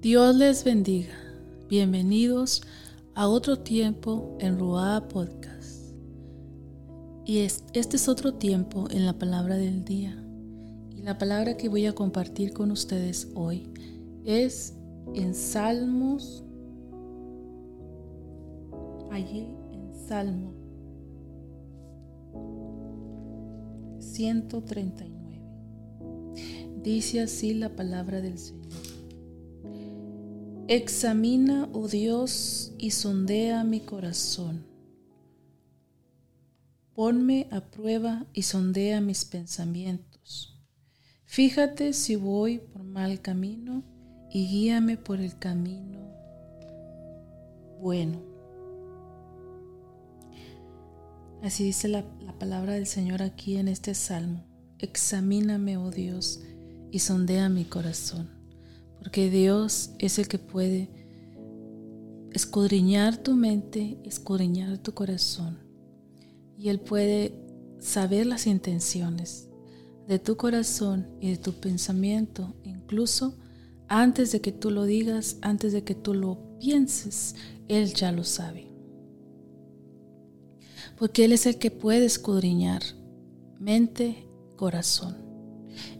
Dios les bendiga. Bienvenidos a otro tiempo en Ruá Podcast. Y este es otro tiempo en la palabra del día. Y la palabra que voy a compartir con ustedes hoy es en Salmos, allí en Salmo 139. Dice así la palabra del Señor. Examina, oh Dios, y sondea mi corazón. Ponme a prueba y sondea mis pensamientos. Fíjate si voy por mal camino y guíame por el camino bueno. Así dice la, la, palabra del Señor aquí en este salmo. Examíname, oh Dios, y sondea mi corazón porque Dios es el que puede escudriñar tu mente, escudriñar tu corazón. Y Él puede saber las intenciones de tu corazón y de tu pensamiento, incluso antes de que tú lo digas, antes de que tú lo pienses, Él ya lo sabe. Porque Él es el que puede escudriñar mente, corazón.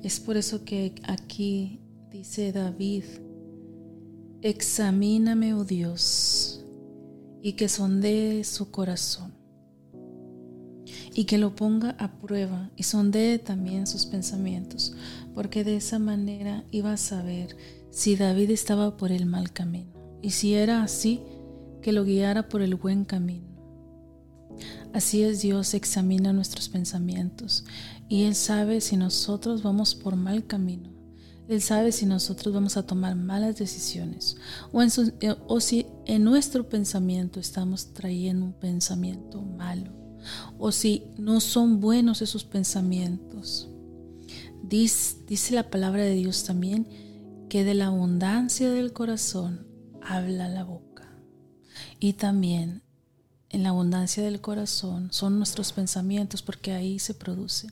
Es por eso que aquí Dice David, examíname, oh Dios, y que sondee su corazón, y que lo ponga a prueba y sondee también sus pensamientos, porque de esa manera iba a saber si David estaba por el mal camino, y si era así, que lo guiara por el buen camino. Así es Dios examina nuestros pensamientos y Él sabe si nosotros vamos por mal camino él sabe si nosotros vamos a tomar malas decisiones o, eh, o si en nuestro pensamiento estamos trayendo un pensamiento malo o si no son buenos esos pensamientos. Dice la palabra de Dios también que de la abundancia del corazón habla la boca. Y también en la abundancia del corazón son nuestros pensamientos porque ahí se produce.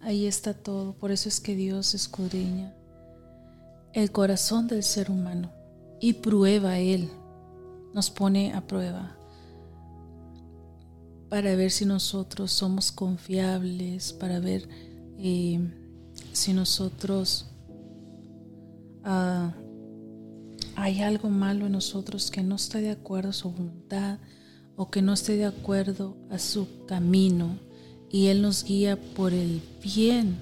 Ahí está todo. Por eso es que Dios escudriña el corazón del ser humano y prueba Él, nos pone a prueba para ver si nosotros somos confiables, para ver eh, si nosotros uh, hay algo malo en nosotros que no está de acuerdo a su voluntad o que no esté de acuerdo a su camino y Él nos guía por el bien,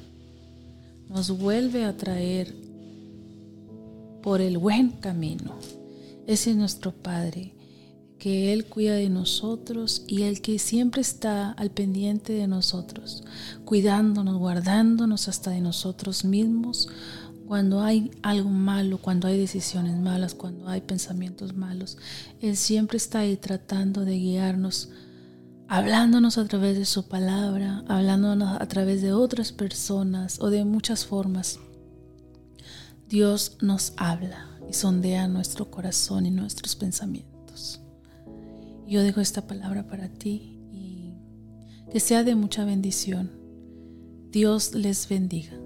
nos vuelve a traer por el buen camino. Ese es nuestro Padre, que Él cuida de nosotros y el que siempre está al pendiente de nosotros, cuidándonos, guardándonos hasta de nosotros mismos cuando hay algo malo, cuando hay decisiones malas, cuando hay pensamientos malos. Él siempre está ahí tratando de guiarnos, hablándonos a través de su palabra, hablándonos a través de otras personas o de muchas formas. Dios nos habla y sondea nuestro corazón y nuestros pensamientos. Yo dejo esta palabra para ti y que sea de mucha bendición. Dios les bendiga.